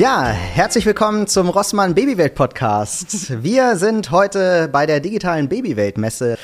Ja, herzlich willkommen zum Rossmann Babywelt Podcast. Wir sind heute bei der digitalen Babywelt Messe.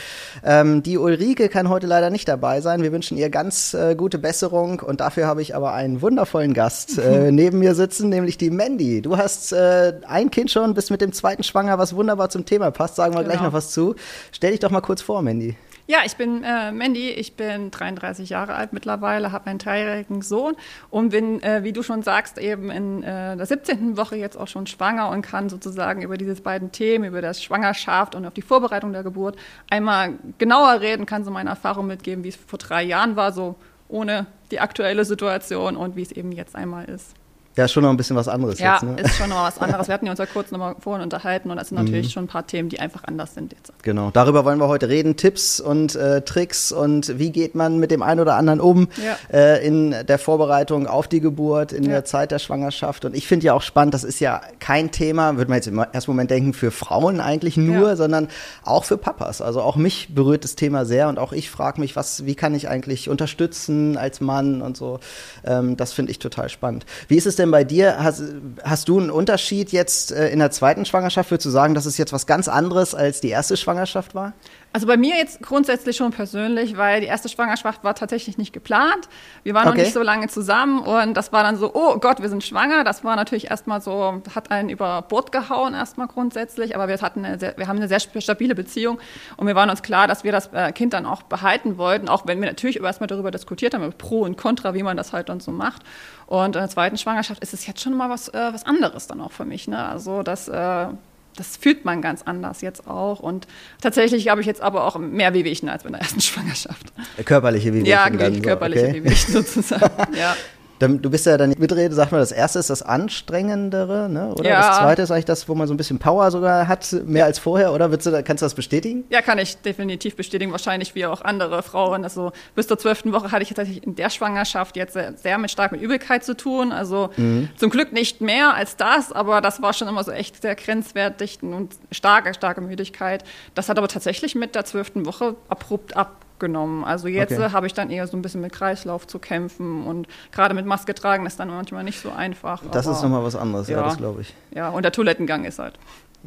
Ähm, die Ulrike kann heute leider nicht dabei sein. Wir wünschen ihr ganz äh, gute Besserung und dafür habe ich aber einen wundervollen Gast äh, neben mir sitzen, nämlich die Mandy. Du hast äh, ein Kind schon, bist mit dem zweiten schwanger, was wunderbar zum Thema passt. Sagen wir genau. gleich noch was zu. Stell dich doch mal kurz vor, Mandy. Ja, ich bin äh, Mandy, ich bin 33 Jahre alt mittlerweile, habe einen dreijährigen Sohn und bin, äh, wie du schon sagst, eben in äh, der 17. Woche jetzt auch schon schwanger und kann sozusagen über diese beiden Themen, über das Schwangerschaft und auf die Vorbereitung der Geburt einmal genauer reden, kann so meine Erfahrung mitgeben, wie es vor drei Jahren war, so ohne die aktuelle Situation und wie es eben jetzt einmal ist. Ja, schon noch ein bisschen was anderes ja, jetzt. Ja, ne? ist schon noch was anderes. Wir hatten ja uns ja kurz noch mal vorhin unterhalten und das sind natürlich mhm. schon ein paar Themen, die einfach anders sind jetzt. Genau, darüber wollen wir heute reden. Tipps und äh, Tricks und wie geht man mit dem einen oder anderen um ja. äh, in der Vorbereitung auf die Geburt, in ja. der Zeit der Schwangerschaft. Und ich finde ja auch spannend, das ist ja kein Thema, würde man jetzt im ersten Moment denken, für Frauen eigentlich nur, ja. sondern auch für Papas. Also auch mich berührt das Thema sehr und auch ich frage mich, was, wie kann ich eigentlich unterstützen als Mann und so. Ähm, das finde ich total spannend. Wie ist es denn denn bei dir? Hast, hast du einen Unterschied jetzt äh, in der zweiten Schwangerschaft? Würdest du sagen, dass es jetzt was ganz anderes als die erste Schwangerschaft war? Also bei mir jetzt grundsätzlich schon persönlich, weil die erste Schwangerschaft war tatsächlich nicht geplant. Wir waren okay. noch nicht so lange zusammen und das war dann so, oh Gott, wir sind schwanger. Das war natürlich erstmal so, hat einen über Bord gehauen erstmal grundsätzlich, aber wir hatten eine sehr, wir haben eine sehr stabile Beziehung und wir waren uns klar, dass wir das äh, Kind dann auch behalten wollten, auch wenn wir natürlich erstmal darüber diskutiert haben, Pro und Contra, wie man das halt dann so macht. Und in der zweiten Schwangerschaft ist es jetzt schon mal was, äh, was anderes dann auch für mich. Ne? Also das äh, das fühlt man ganz anders jetzt auch. Und tatsächlich habe ich jetzt aber auch mehr Wehwehchen als bei der ersten Schwangerschaft. Körperliche Wehwehchen? Ja, körperliche okay. Wehwehchen sozusagen. ja. Du bist ja dann Mitrede, sag mal, das erste ist das Anstrengendere, ne? Oder ja. das zweite ist eigentlich das, wo man so ein bisschen Power sogar hat, mehr als vorher, oder? Du, kannst du das bestätigen? Ja, kann ich definitiv bestätigen, wahrscheinlich wie auch andere Frauen. Also bis zur zwölften Woche hatte ich tatsächlich in der Schwangerschaft jetzt sehr, sehr mit stark mit Übelkeit zu tun. Also mhm. zum Glück nicht mehr als das, aber das war schon immer so echt sehr grenzwertig und starke, starke Müdigkeit. Das hat aber tatsächlich mit der zwölften Woche abrupt ab genommen. Also jetzt okay. habe ich dann eher so ein bisschen mit Kreislauf zu kämpfen und gerade mit Maske tragen ist dann manchmal nicht so einfach. Das ist nochmal was anderes, ja, ja das glaube ich. Ja, und der Toilettengang ist halt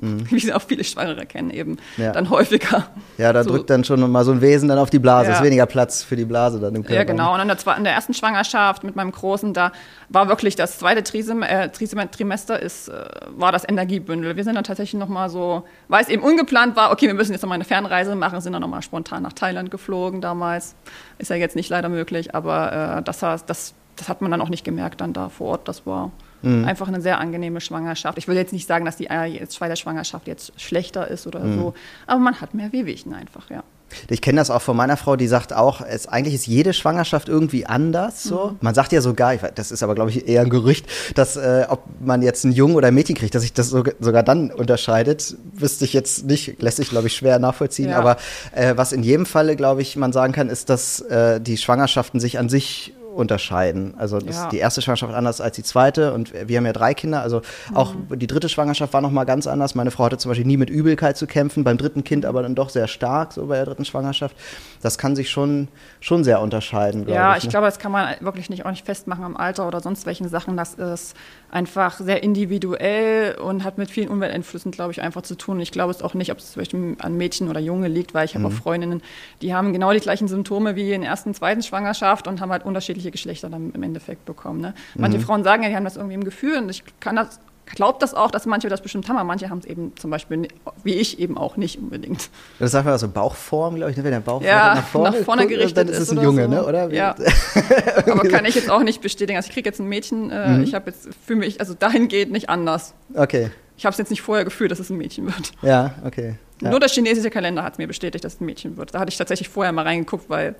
mhm. wie sie auch viele Schwangere kennen, eben ja. dann häufiger. Ja, da so. drückt dann schon mal so ein Wesen dann auf die Blase. Ja. Ist weniger Platz für die Blase dann im Körper. Ja, genau. Und in der, in der ersten Schwangerschaft mit meinem Großen, da war wirklich das zweite Trisem, äh, Trimester ist, äh, war das Energiebündel. Wir sind dann tatsächlich noch mal so, weil es eben ungeplant war, okay, wir müssen jetzt noch mal eine Fernreise machen, sind dann noch mal spontan nach Thailand geflogen damals. Ist ja jetzt nicht leider möglich, aber äh, das, das, das hat man dann auch nicht gemerkt dann da vor Ort. Das war Mhm. Einfach eine sehr angenehme Schwangerschaft. Ich will jetzt nicht sagen, dass die zweite Schwangerschaft jetzt schlechter ist oder mhm. so, aber man hat mehr Wehwehchen einfach, ja. Ich kenne das auch von meiner Frau, die sagt auch, es, eigentlich ist jede Schwangerschaft irgendwie anders. So. Mhm. Man sagt ja sogar, ich, das ist aber glaube ich eher ein Gerücht, dass äh, ob man jetzt einen Jungen oder ein Mädchen kriegt, dass sich das sogar, sogar dann unterscheidet, wüsste ich jetzt nicht, lässt sich glaube ich schwer nachvollziehen. Ja. Aber äh, was in jedem Falle glaube ich man sagen kann, ist, dass äh, die Schwangerschaften sich an sich unterscheiden. Also das ja. ist die erste Schwangerschaft anders als die zweite und wir haben ja drei Kinder. Also auch mhm. die dritte Schwangerschaft war noch mal ganz anders. Meine Frau hatte zum Beispiel nie mit Übelkeit zu kämpfen, beim dritten Kind aber dann doch sehr stark, so bei der dritten Schwangerschaft. Das kann sich schon, schon sehr unterscheiden, glaube ja, ich. Ja, ich ne? glaube, das kann man wirklich nicht auch nicht festmachen am Alter oder sonst welchen Sachen. Das ist einfach sehr individuell und hat mit vielen Umwelteinflüssen, glaube ich, einfach zu tun. Ich glaube es auch nicht, ob es zum Beispiel an Mädchen oder Junge liegt, weil ich mhm. habe auch Freundinnen, die haben genau die gleichen Symptome wie in der ersten, zweiten Schwangerschaft und haben halt unterschiedliche Geschlechter dann im Endeffekt bekommen. Ne? Manche mhm. Frauen sagen ja, die haben das irgendwie im Gefühl und ich kann das glaube das auch, dass manche das bestimmt haben, aber manche haben es eben zum Beispiel, wie ich, eben auch nicht unbedingt. Das sagt man so Bauchform, glaube ich, ne? wenn der Bauch ja, nach vorne, nach vorne guckt, gerichtet dann ist es ein Junge, so. ne? oder? Ja. aber kann ich jetzt auch nicht bestätigen. Also ich kriege jetzt ein Mädchen, äh, mhm. ich habe jetzt für mich, also dahin geht nicht anders. Okay. Ich habe es jetzt nicht vorher gefühlt, dass es ein Mädchen wird. Ja, okay. Ja. Nur der chinesische Kalender hat es mir bestätigt, dass es ein Mädchen wird. Da hatte ich tatsächlich vorher mal reingeguckt, weil,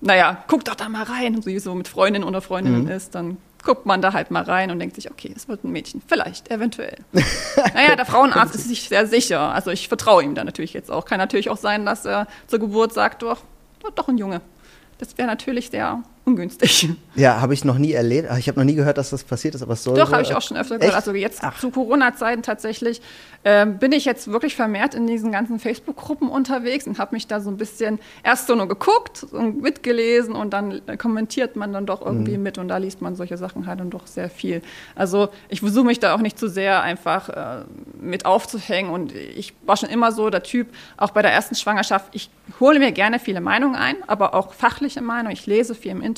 naja, guck doch da mal rein, so wie so mit Freundinnen oder Freundinnen mhm. ist, dann guckt man da halt mal rein und denkt sich, okay, es wird ein Mädchen. Vielleicht, eventuell. naja, der Frauenarzt ist sich sehr sicher. Also ich vertraue ihm da natürlich jetzt auch. Kann natürlich auch sein, dass er zur Geburt sagt, doch, doch ein Junge. Das wäre natürlich sehr ungünstig. Ja, habe ich noch nie erlebt. Ich habe noch nie gehört, dass das passiert ist, aber es soll. Doch, habe ich auch schon öfter gehört. Echt? Also jetzt Ach. zu Corona-Zeiten tatsächlich äh, bin ich jetzt wirklich vermehrt in diesen ganzen Facebook-Gruppen unterwegs und habe mich da so ein bisschen erst so nur geguckt und mitgelesen und dann kommentiert man dann doch irgendwie mhm. mit und da liest man solche Sachen halt dann doch sehr viel. Also ich versuche mich da auch nicht zu sehr einfach äh, mit aufzuhängen und ich war schon immer so der Typ, auch bei der ersten Schwangerschaft, ich hole mir gerne viele Meinungen ein, aber auch fachliche Meinungen. Ich lese viel im Internet.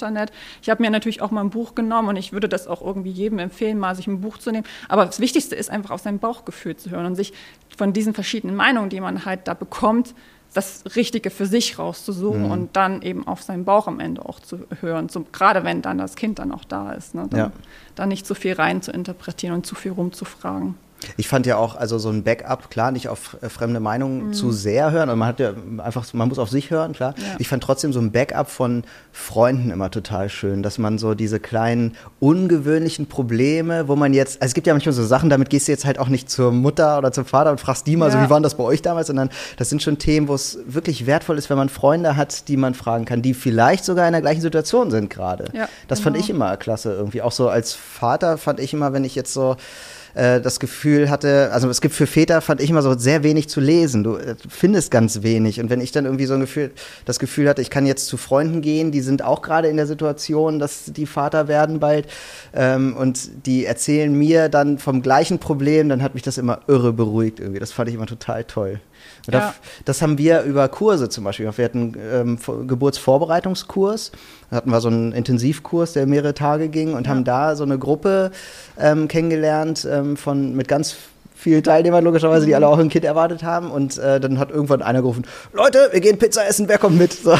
Ich habe mir natürlich auch mal ein Buch genommen und ich würde das auch irgendwie jedem empfehlen, mal sich ein Buch zu nehmen. Aber das Wichtigste ist einfach auf sein Bauchgefühl zu hören und sich von diesen verschiedenen Meinungen, die man halt da bekommt, das Richtige für sich rauszusuchen mhm. und dann eben auf seinen Bauch am Ende auch zu hören, so, gerade wenn dann das Kind dann auch da ist. Ne? Dann, ja. da nicht zu viel rein zu interpretieren und zu viel rumzufragen. Ich fand ja auch, also so ein Backup, klar, nicht auf äh, fremde Meinungen mhm. zu sehr hören. Und man hat ja einfach, man muss auf sich hören, klar. Ja. Ich fand trotzdem so ein Backup von Freunden immer total schön, dass man so diese kleinen, ungewöhnlichen Probleme, wo man jetzt, also es gibt ja manchmal so Sachen, damit gehst du jetzt halt auch nicht zur Mutter oder zum Vater und fragst die mal, ja. so wie war das bei euch damals, sondern das sind schon Themen, wo es wirklich wertvoll ist, wenn man Freunde hat, die man fragen kann, die vielleicht sogar in der gleichen Situation sind gerade. Ja, das genau. fand ich immer klasse irgendwie. Auch so als Vater fand ich immer, wenn ich jetzt so äh, das Gefühl hatte, also es gibt für Väter, fand ich immer so sehr wenig zu lesen. Du äh, findest ganz wenig. Und wenn ich dann irgendwie so ein Gefühl, das Gefühl hatte, ich kann jetzt zu Freunden gehen, die sind auch gerade in der Situation, dass die Vater werden bald ähm, und die erzählen mir dann vom gleichen Problem, dann hat mich das immer irre beruhigt irgendwie. Das fand ich immer total toll. Ja. Das, haben wir über Kurse zum Beispiel. Wir hatten ähm, Geburtsvorbereitungskurs, da hatten wir so einen Intensivkurs, der mehrere Tage ging und ja. haben da so eine Gruppe ähm, kennengelernt ähm, von mit ganz vielen Teilnehmern logischerweise, die alle auch ein Kind erwartet haben. Und äh, dann hat irgendwann einer gerufen, Leute, wir gehen Pizza essen, wer kommt mit? So.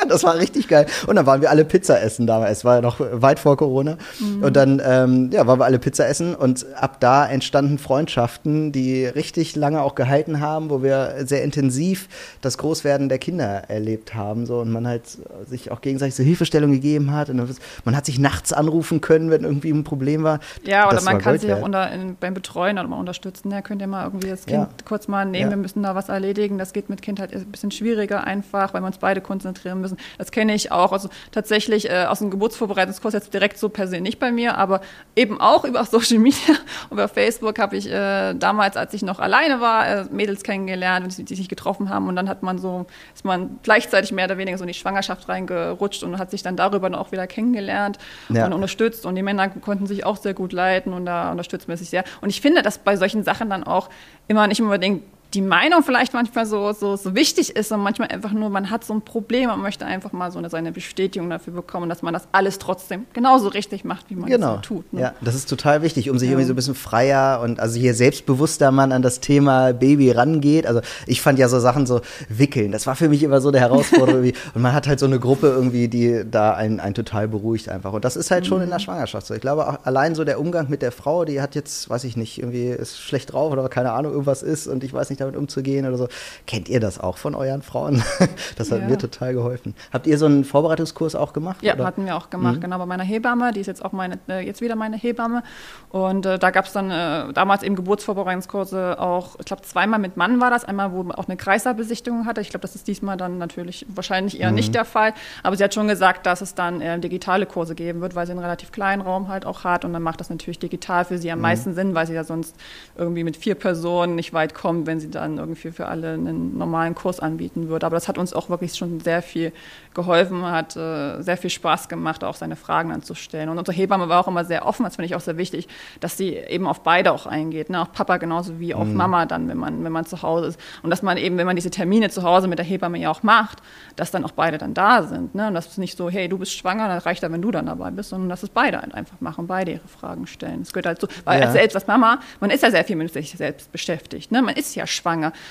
das war richtig geil. Und dann waren wir alle Pizza essen damals. Es war ja noch weit vor Corona. Mhm. Und dann ähm, ja, waren wir alle Pizza essen und ab da entstanden Freundschaften, die richtig lange auch gehalten haben, wo wir sehr intensiv das Großwerden der Kinder erlebt haben. So. Und man halt sich auch gegenseitig so Hilfestellung gegeben hat. Und man hat sich nachts anrufen können, wenn irgendwie ein Problem war. Ja, oder das man kann sich auch unter, in, beim Betreuen oder mal unterstützen unterstützen. Ja, könnt ihr mal irgendwie das Kind ja. kurz mal nehmen, ja. wir müssen da was erledigen. Das geht mit Kind halt ein bisschen schwieriger einfach, weil wir uns beide konzentrieren müssen. Das kenne ich auch. Also tatsächlich äh, aus dem Geburtsvorbereitungskurs jetzt direkt so per se nicht bei mir, aber eben auch über Social Media, über Facebook habe ich äh, damals, als ich noch alleine war, äh, Mädels kennengelernt, die, die sich getroffen haben und dann hat man so, ist man gleichzeitig mehr oder weniger so in die Schwangerschaft reingerutscht und hat sich dann darüber dann auch wieder kennengelernt ja. und unterstützt und die Männer konnten sich auch sehr gut leiten und da unterstützt man sich sehr. Und ich finde, dass bei solchen solchen Sachen dann auch immer nicht unbedingt die Meinung vielleicht manchmal so, so, so wichtig ist und manchmal einfach nur, man hat so ein Problem und möchte einfach mal so eine, seine Bestätigung dafür bekommen, dass man das alles trotzdem genauso richtig macht, wie man genau. das tut. Ne? Ja, das ist total wichtig, um sich ja. irgendwie so ein bisschen freier und also hier selbstbewusster man an das Thema Baby rangeht. Also ich fand ja so Sachen so wickeln, das war für mich immer so eine Herausforderung. und man hat halt so eine Gruppe irgendwie, die da einen, einen total beruhigt einfach. Und das ist halt schon mhm. in der Schwangerschaft so. Ich glaube auch allein so der Umgang mit der Frau, die hat jetzt, weiß ich nicht, irgendwie ist schlecht drauf oder keine Ahnung, irgendwas ist und ich weiß nicht, damit umzugehen oder so. Kennt ihr das auch von euren Frauen? Das hat ja. mir total geholfen. Habt ihr so einen Vorbereitungskurs auch gemacht? Ja, oder? hatten wir auch gemacht, mhm. genau, bei meiner Hebamme. Die ist jetzt auch meine, äh, jetzt wieder meine Hebamme. Und äh, da gab es dann äh, damals eben Geburtsvorbereitungskurse auch, ich glaube, zweimal mit Mann war das. Einmal, wo man auch eine Kreissaalbesichtigung hatte. Ich glaube, das ist diesmal dann natürlich wahrscheinlich eher mhm. nicht der Fall. Aber sie hat schon gesagt, dass es dann äh, digitale Kurse geben wird, weil sie einen relativ kleinen Raum halt auch hat. Und dann macht das natürlich digital für sie am mhm. meisten Sinn, weil sie ja sonst irgendwie mit vier Personen nicht weit kommt, wenn sie dann irgendwie für alle einen normalen Kurs anbieten würde. Aber das hat uns auch wirklich schon sehr viel geholfen, hat äh, sehr viel Spaß gemacht, auch seine Fragen anzustellen. Und unsere Hebamme war auch immer sehr offen, das finde ich auch sehr wichtig, dass sie eben auf beide auch eingeht, ne? auch Papa genauso wie auf mhm. Mama dann, wenn man, wenn man zu Hause ist. Und dass man eben, wenn man diese Termine zu Hause mit der Hebamme ja auch macht, dass dann auch beide dann da sind. Ne? Und das ist nicht so, hey, du bist schwanger, dann reicht dann, wenn du dann dabei bist, sondern dass es beide halt einfach machen, beide ihre Fragen stellen. Das gehört halt so, weil ja. als selbst als Mama, man ist ja sehr viel mit sich selbst beschäftigt. Ne? Man ist ja schwanger.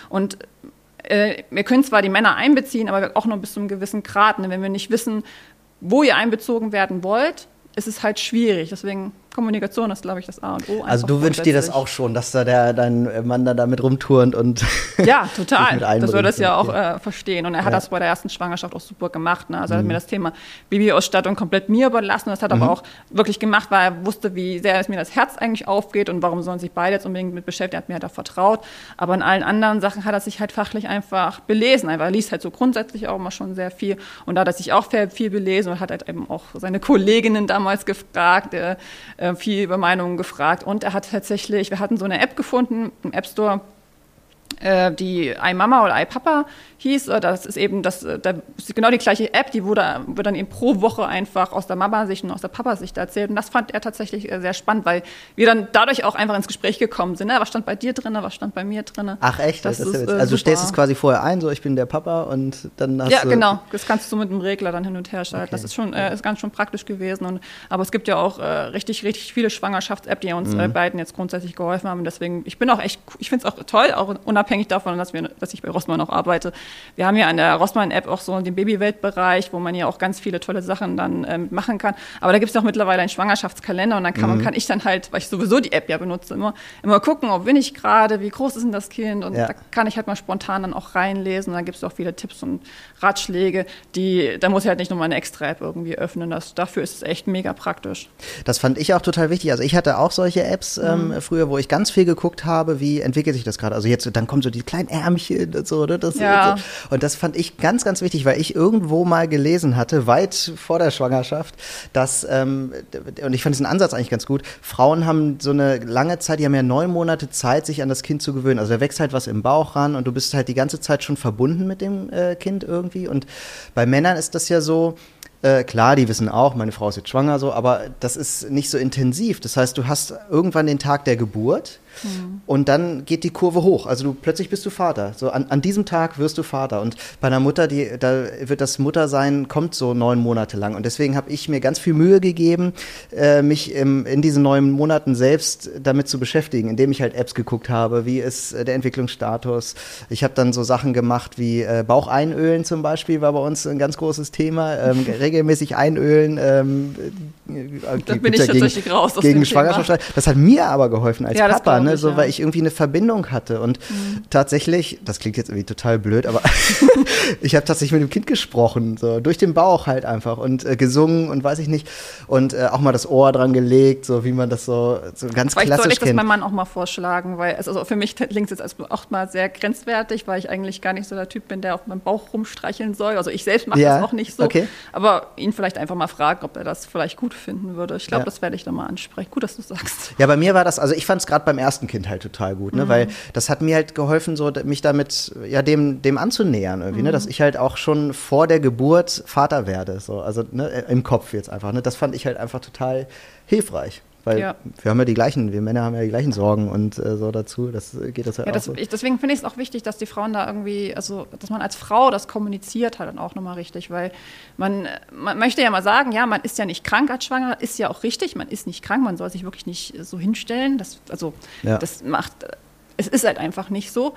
Und äh, wir können zwar die Männer einbeziehen, aber auch nur bis zu einem gewissen Grad. Ne? Wenn wir nicht wissen, wo ihr einbezogen werden wollt, ist es halt schwierig. Deswegen Kommunikation ist, glaube ich, das A und O. Also du wünschst dir das auch schon, dass da der, dein Mann da damit rumturnt und Ja, total. das würde das ja auch äh, verstehen. Und er hat ja. das bei der ersten Schwangerschaft auch super gemacht. Ne? Also er hat mhm. mir das Thema Babyausstattung komplett mir überlassen. Das hat er mhm. aber auch wirklich gemacht, weil er wusste, wie sehr es mir das Herz eigentlich aufgeht und warum sollen sich beide jetzt unbedingt mit beschäftigen. Er hat mir halt da vertraut. Aber in allen anderen Sachen hat er sich halt fachlich einfach belesen. Er liest halt so grundsätzlich auch immer schon sehr viel. Und da hat er sich auch viel belesen und hat halt eben auch seine Kolleginnen damals gefragt. Äh, äh, viel über Meinungen gefragt. Und er hat tatsächlich, wir hatten so eine App gefunden im App Store, die iMama oder iPapa hieß. Äh, das ist eben das, äh, das ist genau die gleiche App, die wurde, wurde dann eben pro Woche einfach aus der Mama-Sicht und aus der Papa-Sicht erzählt. Und das fand er tatsächlich sehr spannend, weil wir dann dadurch auch einfach ins Gespräch gekommen sind. Ne? Was stand bei dir drin, was stand bei mir drin? Ach echt? Das, das ist, ist, also du stellst es quasi vorher ein, so ich bin der Papa und dann hast Ja, du genau. Das kannst du mit dem Regler dann hin und her schalten. Okay. Das ist schon äh, ist ganz schon praktisch gewesen. Und, aber es gibt ja auch äh, richtig, richtig viele Schwangerschafts-App, die uns mhm. äh, beiden jetzt grundsätzlich geholfen haben. Und deswegen, ich bin auch echt, ich finde es auch toll, auch unabhängig davon, dass, wir, dass ich bei Rossmann auch arbeite. Wir haben ja an der Rossmann-App auch so den Babyweltbereich, wo man ja auch ganz viele tolle Sachen dann ähm, machen kann. Aber da gibt es auch mittlerweile einen Schwangerschaftskalender und dann kann, mhm. man, kann ich dann halt, weil ich sowieso die App ja benutze, immer, immer gucken, ob bin ich gerade, wie groß ist denn das Kind und ja. da kann ich halt mal spontan dann auch reinlesen. Und dann gibt es auch viele Tipps und Ratschläge, die, da muss ich halt nicht nochmal eine extra App irgendwie öffnen. Das, dafür ist es echt mega praktisch. Das fand ich auch total wichtig. Also ich hatte auch solche Apps ähm, mhm. früher, wo ich ganz viel geguckt habe, wie entwickelt sich das gerade. Also jetzt, dann kommen so die kleinen Ärmchen und so, ne? Das, ja. und, so. und das fand ich ganz, ganz wichtig, weil ich irgendwo mal gelesen hatte, weit vor der Schwangerschaft, dass, ähm, und ich fand diesen Ansatz eigentlich ganz gut, Frauen haben so eine lange Zeit, die haben ja neun Monate Zeit, sich an das Kind zu gewöhnen. Also da wächst halt was im Bauch ran und du bist halt die ganze Zeit schon verbunden mit dem äh, Kind irgendwie. Und bei Männern ist das ja so, äh, klar, die wissen auch, meine Frau ist jetzt schwanger, so, aber das ist nicht so intensiv. Das heißt, du hast irgendwann den Tag der Geburt Mhm. Und dann geht die Kurve hoch. Also du plötzlich bist du Vater. So an, an diesem Tag wirst du Vater. Und bei einer Mutter, die, da wird das Muttersein kommt so neun Monate lang. Und deswegen habe ich mir ganz viel Mühe gegeben, äh, mich im, in diesen neun Monaten selbst damit zu beschäftigen, indem ich halt Apps geguckt habe, wie ist äh, der Entwicklungsstatus. Ich habe dann so Sachen gemacht wie äh, Bauch einölen zum Beispiel, war bei uns ein ganz großes Thema. Ähm, regelmäßig einölen. Ähm, da bin ich tatsächlich gegen, raus aus gegen Schwangerschaft. Das hat mir aber geholfen als ja, Papa, ne? so, ja. weil ich irgendwie eine Verbindung hatte. Und mhm. tatsächlich, das klingt jetzt irgendwie total blöd, aber ich habe tatsächlich mit dem Kind gesprochen, so durch den Bauch halt einfach und äh, gesungen und weiß ich nicht. Und äh, auch mal das Ohr dran gelegt, so wie man das so, so ganz Vielleicht klassisch soll ich kennt. das meinem Mann auch mal vorschlagen, weil es also für mich klingt es jetzt auch mal sehr grenzwertig, weil ich eigentlich gar nicht so der Typ bin, der auf meinem Bauch rumstreicheln soll. Also ich selbst mache ja. das auch nicht so. Okay. Aber ihn vielleicht einfach mal fragen, ob er das vielleicht gut finden würde. Ich glaube, ja. das werde ich dann mal ansprechen. Gut, dass du sagst. Ja, bei mir war das, also ich fand es gerade beim ersten Kind halt total gut, ne? Mhm. weil das hat mir halt geholfen, so mich damit ja dem dem anzunähern irgendwie, ne? mhm. ne? dass ich halt auch schon vor der Geburt Vater werde, so also ne? im Kopf jetzt einfach. Ne? Das fand ich halt einfach total hilfreich. Weil ja. wir haben ja die gleichen, wir Männer haben ja die gleichen Sorgen und äh, so dazu. Das geht das halt ja, das, so. ich, deswegen finde ich es auch wichtig, dass die Frauen da irgendwie, also dass man als Frau das kommuniziert halt dann auch nochmal richtig, weil man, man möchte ja mal sagen, ja, man ist ja nicht krank als Schwanger, ist ja auch richtig, man ist nicht krank, man soll sich wirklich nicht so hinstellen. Das, also ja. das macht, es ist halt einfach nicht so.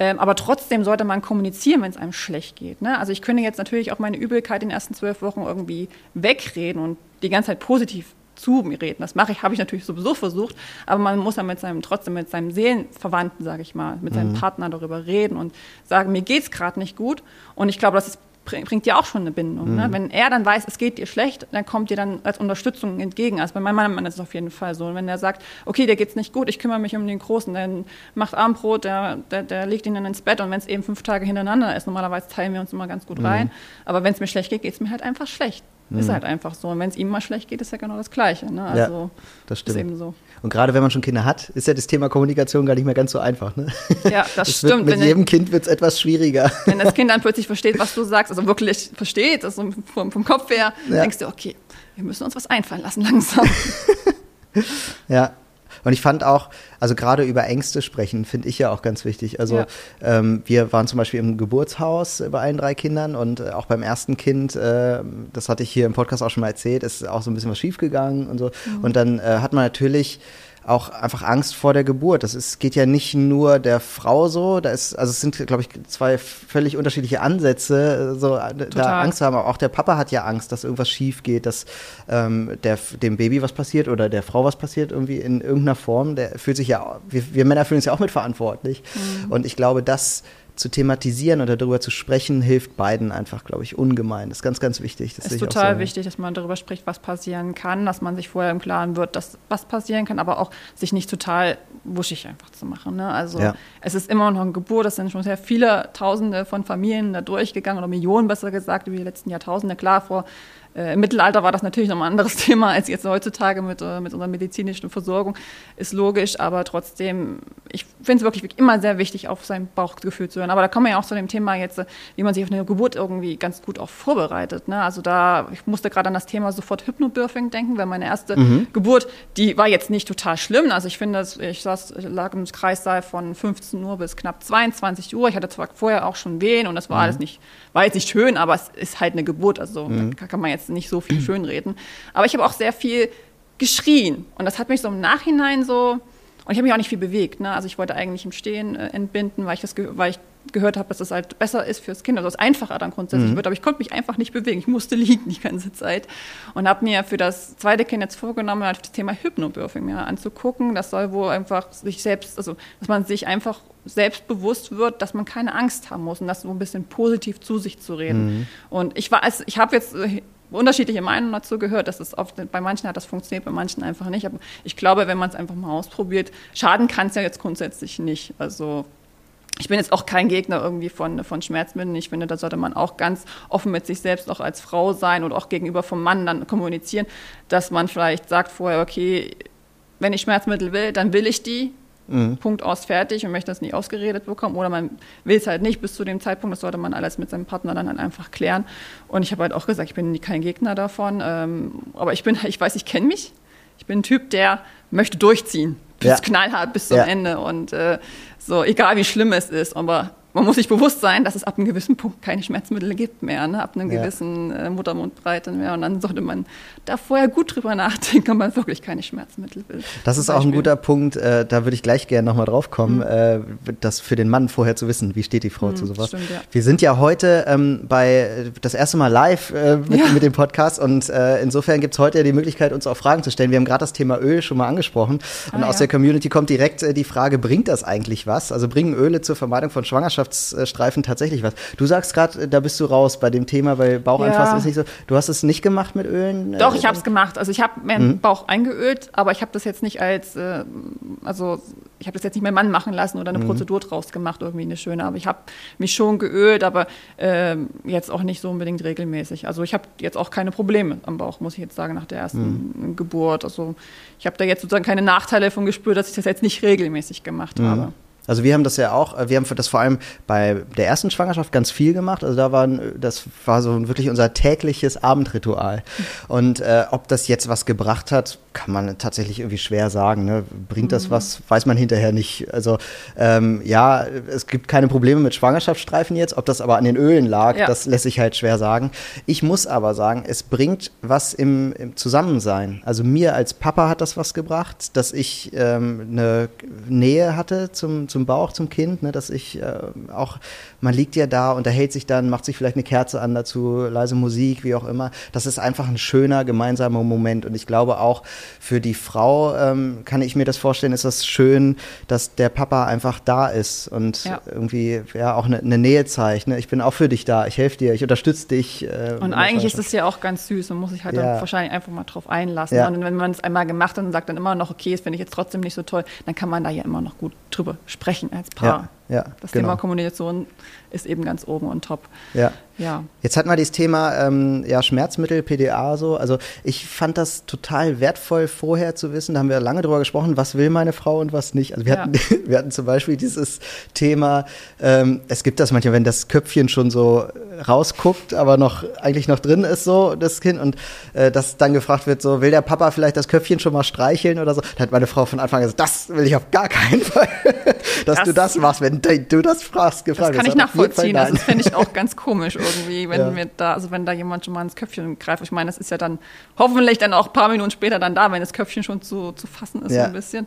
Ähm, aber trotzdem sollte man kommunizieren, wenn es einem schlecht geht. Ne? Also ich könnte jetzt natürlich auch meine Übelkeit in den ersten zwölf Wochen irgendwie wegreden und die ganze Zeit positiv zu mir reden. Das mache ich, habe ich natürlich sowieso versucht, aber man muss ja mit seinem, trotzdem mit seinem Seelenverwandten, sage ich mal, mit seinem mhm. Partner darüber reden und sagen, mir geht es gerade nicht gut. Und ich glaube, das ist, bringt ja auch schon eine Bindung. Ne? Mhm. Ne? Wenn er dann weiß, es geht dir schlecht, dann kommt dir dann als Unterstützung entgegen. Also bei meinem Mann ist es auf jeden Fall so. Und wenn er sagt, okay, dir geht's nicht gut, ich kümmere mich um den Großen, dann macht Armbrot, der, der, der legt ihn dann ins Bett und wenn es eben fünf Tage hintereinander ist, normalerweise teilen wir uns immer ganz gut mhm. rein. Aber wenn es mir schlecht geht, geht es mir halt einfach schlecht. Mhm. Ist halt einfach so. Und wenn es ihm mal schlecht geht, ist ja genau das Gleiche. Ne? Also, ja, das stimmt. Ist eben so. Und gerade wenn man schon Kinder hat, ist ja das Thema Kommunikation gar nicht mehr ganz so einfach. Ne? Ja, das, das stimmt. Mit jedem Kind wird es etwas schwieriger. Wenn das Kind dann plötzlich versteht, was du sagst, also wirklich versteht, also vom, vom Kopf her, ja. denkst du, okay, wir müssen uns was einfallen lassen langsam. ja, und ich fand auch, also gerade über Ängste sprechen, finde ich ja auch ganz wichtig. Also ja. ähm, wir waren zum Beispiel im Geburtshaus bei allen drei Kindern und äh, auch beim ersten Kind, äh, das hatte ich hier im Podcast auch schon mal erzählt, ist auch so ein bisschen was schiefgegangen und so. Mhm. Und dann äh, hat man natürlich auch einfach Angst vor der Geburt. Das ist, geht ja nicht nur der Frau so, da ist, also es sind, glaube ich, zwei völlig unterschiedliche Ansätze, so Total. da Angst zu haben. Aber auch der Papa hat ja Angst, dass irgendwas schief geht, dass ähm, der, dem Baby was passiert oder der Frau was passiert, irgendwie in irgendeiner Form. Der fühlt sich ja, wir, wir Männer fühlen uns ja auch mitverantwortlich. Mhm. Und ich glaube, dass zu thematisieren oder darüber zu sprechen, hilft beiden einfach, glaube ich, ungemein. Das ist ganz, ganz wichtig. Es ist total so. wichtig, dass man darüber spricht, was passieren kann, dass man sich vorher im Klaren wird, dass was passieren kann, aber auch sich nicht total wuschig einfach zu machen. Ne? Also ja. es ist immer noch eine Geburt, es sind schon sehr viele Tausende von Familien da durchgegangen oder Millionen besser gesagt über die letzten Jahrtausende. Klar, vor äh, Im Mittelalter war das natürlich noch ein anderes Thema als jetzt heutzutage mit, äh, mit unserer medizinischen Versorgung, ist logisch, aber trotzdem, ich finde es wirklich, immer sehr wichtig, auf sein Bauchgefühl zu hören. Aber da kommen wir ja auch zu dem Thema jetzt, äh, wie man sich auf eine Geburt irgendwie ganz gut auch vorbereitet. Ne? Also da, ich musste gerade an das Thema sofort Hypnobirthing denken, weil meine erste mhm. Geburt, die war jetzt nicht total schlimm. Also ich finde, ich saß, lag im Kreissaal von 15 Uhr bis knapp 22 Uhr. Ich hatte zwar vorher auch schon Wehen und das war mhm. alles nicht, war jetzt nicht schön, aber es ist halt eine Geburt. Also mhm. da kann man jetzt jetzt nicht so viel schönreden. Aber ich habe auch sehr viel geschrien. Und das hat mich so im Nachhinein so. Und ich habe mich auch nicht viel bewegt. Ne? Also ich wollte eigentlich im Stehen äh, entbinden, weil ich, das weil ich gehört habe, dass das halt besser ist fürs Kind, also es einfacher dann grundsätzlich mhm. wird. Aber ich konnte mich einfach nicht bewegen. Ich musste liegen die ganze Zeit. Und habe mir für das zweite Kind jetzt vorgenommen, halt das Thema Hypnobirthing mir anzugucken. Das soll wohl einfach sich selbst, also dass man sich einfach selbstbewusst wird, dass man keine Angst haben muss und das so ein bisschen positiv zu sich zu reden. Mhm. Und ich war, also ich habe jetzt äh, unterschiedliche Meinungen dazu gehört. Das ist oft, bei manchen hat das funktioniert, bei manchen einfach nicht. Aber ich glaube, wenn man es einfach mal ausprobiert, schaden kann es ja jetzt grundsätzlich nicht. Also ich bin jetzt auch kein Gegner irgendwie von, von Schmerzmitteln. Ich finde, da sollte man auch ganz offen mit sich selbst auch als Frau sein oder auch gegenüber vom Mann dann kommunizieren, dass man vielleicht sagt vorher, okay, wenn ich Schmerzmittel will, dann will ich die Mhm. Punkt aus, fertig und möchte das nicht ausgeredet bekommen. Oder man will es halt nicht bis zu dem Zeitpunkt. Das sollte man alles mit seinem Partner dann halt einfach klären. Und ich habe halt auch gesagt, ich bin kein Gegner davon. Ähm, aber ich bin, ich weiß, ich kenne mich. Ich bin ein Typ, der möchte durchziehen. Bis ja. knallhart bis zum ja. Ende. Und äh, so, egal wie schlimm es ist. Aber man muss sich bewusst sein, dass es ab einem gewissen Punkt keine Schmerzmittel gibt mehr, ne? ab einer ja. gewissen äh, Muttermundbreite mehr. Und dann sollte man da vorher gut drüber nachdenken, ob man wirklich keine Schmerzmittel will. Das ist auch ein guter Punkt, äh, da würde ich gleich gerne nochmal drauf kommen, mhm. äh, das für den Mann vorher zu wissen, wie steht die Frau mhm, zu sowas. Stimmt, ja. Wir sind ja heute ähm, bei das erste Mal live äh, mit, ja. mit, dem Podcast und äh, insofern gibt es heute die Möglichkeit, uns auch Fragen zu stellen. Wir haben gerade das Thema Öl schon mal angesprochen und ah, aus der Community kommt direkt äh, die Frage, bringt das eigentlich was? Also bringen Öle zur Vermeidung von Schwangerschaft Schwangerschaftsstreifen tatsächlich was. Du sagst gerade, da bist du raus bei dem Thema, weil Bauch ja. ist nicht so. Du hast es nicht gemacht mit Ölen? Doch, ich habe es gemacht. Also ich habe meinen mhm. Bauch eingeölt, aber ich habe das jetzt nicht als, äh, also ich habe das jetzt nicht meinen Mann machen lassen oder eine mhm. Prozedur draus gemacht, irgendwie eine schöne. Aber ich habe mich schon geölt, aber äh, jetzt auch nicht so unbedingt regelmäßig. Also ich habe jetzt auch keine Probleme am Bauch, muss ich jetzt sagen, nach der ersten mhm. Geburt. Also ich habe da jetzt sozusagen keine Nachteile von gespürt, dass ich das jetzt nicht regelmäßig gemacht mhm. habe. Also wir haben das ja auch, äh, wir haben das vor allem bei der ersten Schwangerschaft ganz viel gemacht. Also da waren, das war so wirklich unser tägliches Abendritual. Und äh, ob das jetzt was gebracht hat, kann man tatsächlich irgendwie schwer sagen. Ne? Bringt das mhm. was, weiß man hinterher nicht. Also ähm, ja, es gibt keine Probleme mit Schwangerschaftsstreifen jetzt. Ob das aber an den Ölen lag, ja. das lässt sich halt schwer sagen. Ich muss aber sagen, es bringt was im, im Zusammensein. Also mir als Papa hat das was gebracht, dass ich ähm, eine Nähe hatte zum, zum Bauch, zum Kind, ne? dass ich äh, auch, man liegt ja da, unterhält sich dann, macht sich vielleicht eine Kerze an dazu, leise Musik, wie auch immer. Das ist einfach ein schöner gemeinsamer Moment. Und ich glaube auch, für die Frau ähm, kann ich mir das vorstellen, ist das schön, dass der Papa einfach da ist und ja. irgendwie ja auch eine, eine Nähe zeigt. Ne? Ich bin auch für dich da, ich helfe dir, ich unterstütze dich. Äh, und eigentlich ist es ja auch ganz süß und muss sich halt ja. dann wahrscheinlich einfach mal drauf einlassen. Ja. Und wenn man es einmal gemacht hat und sagt dann immer noch, okay, das finde ich jetzt trotzdem nicht so toll, dann kann man da ja immer noch gut drüber sprechen als Paar. Ja, das genau. Thema Kommunikation ist eben ganz oben und top. Ja. ja. Jetzt hatten wir dieses Thema ähm, ja, Schmerzmittel, PDA so. Also ich fand das total wertvoll vorher zu wissen. Da haben wir lange drüber gesprochen, was will meine Frau und was nicht. Also wir, ja. hatten, wir hatten zum Beispiel dieses Thema, ähm, es gibt das manchmal, wenn das Köpfchen schon so rausguckt, aber noch eigentlich noch drin ist, so das Kind, und äh, dass dann gefragt wird, so will der Papa vielleicht das Köpfchen schon mal streicheln oder so. Da hat meine Frau von Anfang an gesagt, das will ich auf gar keinen Fall, dass das, du das machst. Wenn du das fragst, gefragt. Das kann ich nachvollziehen. Das finde ich auch ganz komisch irgendwie, wenn ja. mir da, also wenn da jemand schon mal ins Köpfchen greift. Ich meine, das ist ja dann hoffentlich dann auch ein paar Minuten später dann da, wenn das Köpfchen schon zu, zu fassen ist, ja. so ein bisschen.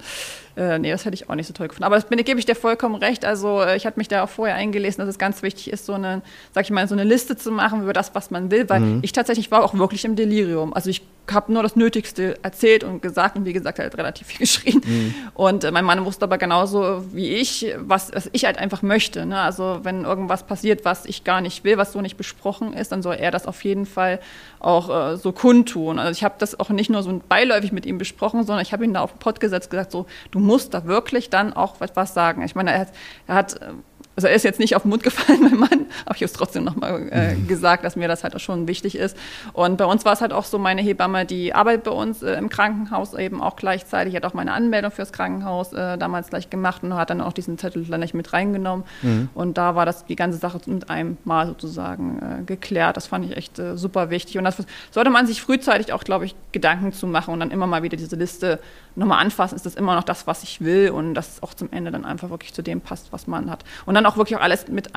Äh, nee, das hätte ich auch nicht so toll gefunden. Aber das bin, gebe ich dir vollkommen recht. Also äh, ich hatte mich da auch vorher eingelesen, dass es ganz wichtig ist, so eine, sag ich mal, so eine Liste zu machen über das, was man will, weil mhm. ich tatsächlich war auch wirklich im Delirium. Also ich habe nur das Nötigste erzählt und gesagt und wie gesagt halt relativ viel geschrien. Mhm. Und äh, mein Mann wusste aber genauso wie ich, was, was ich halt einfach möchte. Ne? Also wenn irgendwas passiert, was ich gar nicht will, was so nicht besprochen ist, dann soll er das auf jeden Fall auch äh, so kundtun. Also ich habe das auch nicht nur so beiläufig mit ihm besprochen, sondern ich habe ihn da auf den Pott gesetzt gesagt, so du musst da wirklich dann auch etwas sagen. Ich meine, er hat, er hat also er ist jetzt nicht auf den Mund gefallen, mein Mann, aber ich habe es trotzdem nochmal äh, mhm. gesagt, dass mir das halt auch schon wichtig ist. Und bei uns war es halt auch so, meine Hebamme, die arbeitet bei uns äh, im Krankenhaus eben auch gleichzeitig, hat auch meine Anmeldung fürs Krankenhaus äh, damals gleich gemacht und hat dann auch diesen Zettel dann nicht mit reingenommen. Mhm. Und da war das die ganze Sache mit einem Mal sozusagen äh, geklärt. Das fand ich echt äh, super wichtig. Und das sollte man sich frühzeitig auch, glaube ich, Gedanken zu machen und dann immer mal wieder diese Liste nochmal anfassen, ist das immer noch das, was ich will und dass es auch zum Ende dann einfach wirklich zu dem passt, was man hat. Und dann auch wirklich auch alles mit,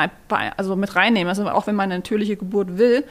also mit reinnehmen. Also auch wenn man eine natürliche Geburt will,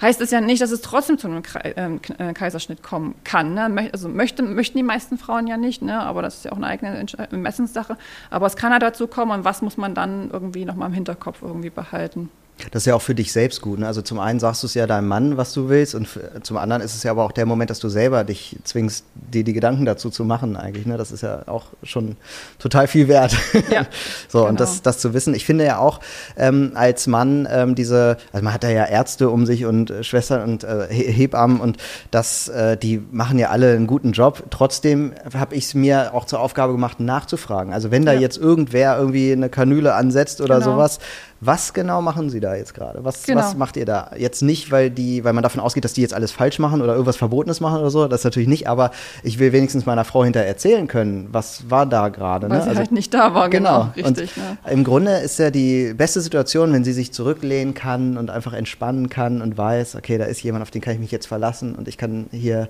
heißt es ja nicht, dass es trotzdem zu einem ähm, äh, Kaiserschnitt kommen kann. Ne? Also möchte, möchten die meisten Frauen ja nicht, ne? aber das ist ja auch eine eigene Messenssache. Aber es kann ja dazu kommen und was muss man dann irgendwie nochmal im Hinterkopf irgendwie behalten. Das ist ja auch für dich selbst gut. Ne? Also zum einen sagst du es ja deinem Mann, was du willst, und zum anderen ist es ja aber auch der Moment, dass du selber dich zwingst, dir die Gedanken dazu zu machen eigentlich. Ne? Das ist ja auch schon total viel wert. Ja, so, genau. und das, das zu wissen. Ich finde ja auch ähm, als Mann ähm, diese, also man hat da ja Ärzte um sich und äh, Schwestern und äh, Hebammen und das, äh, die machen ja alle einen guten Job. Trotzdem habe ich es mir auch zur Aufgabe gemacht, nachzufragen. Also wenn da ja. jetzt irgendwer irgendwie eine Kanüle ansetzt oder genau. sowas, was genau machen Sie da jetzt gerade? Was, genau. was macht ihr da? Jetzt nicht, weil die, weil man davon ausgeht, dass die jetzt alles falsch machen oder irgendwas Verbotenes machen oder so. Das natürlich nicht, aber ich will wenigstens meiner Frau hinterher erzählen können, was war da gerade. Weil ne? sie also, halt nicht da war, genau. genau. Richtig. Ne? Im Grunde ist ja die beste Situation, wenn sie sich zurücklehnen kann und einfach entspannen kann und weiß, okay, da ist jemand, auf den kann ich mich jetzt verlassen und ich kann hier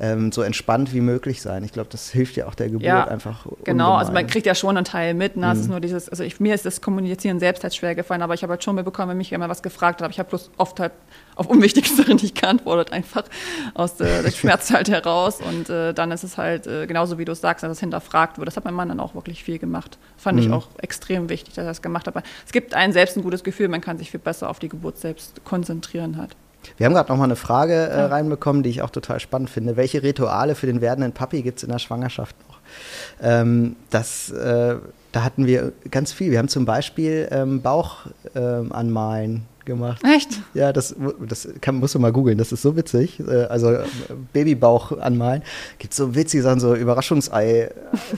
ähm, so entspannt wie möglich sein. Ich glaube, das hilft ja auch der Geburt ja, einfach. Genau, ungemein. also man kriegt ja schon einen Teil mit. Ne? Mhm. Es ist nur dieses, also ich, mir ist das Kommunizieren selbst halt schwer gefallen, aber ich habe halt schon mitbekommen, wenn mich jemand was gefragt hat, aber ich habe bloß oft halt auf unwichtigste nicht geantwortet, einfach aus der, der Schmerz halt heraus. Und äh, dann ist es halt äh, genauso wie du es sagst, dass es hinterfragt wird. Das hat mein Mann dann auch wirklich viel gemacht. Fand mhm. ich auch extrem wichtig, dass er das gemacht hat. Aber es gibt einen selbst ein gutes Gefühl, man kann sich viel besser auf die Geburt selbst konzentrieren halt. Wir haben gerade noch mal eine Frage äh, reinbekommen, die ich auch total spannend finde. Welche Rituale für den werdenden Papi gibt es in der Schwangerschaft noch? Ähm, das, äh, da hatten wir ganz viel. Wir haben zum Beispiel ähm, Bauch ähm, anmalen gemacht. Echt? Ja, das, das kann, musst du mal googeln, das ist so witzig. Äh, also Babybauch anmalen. Gibt so witzige Sachen, so Überraschungsei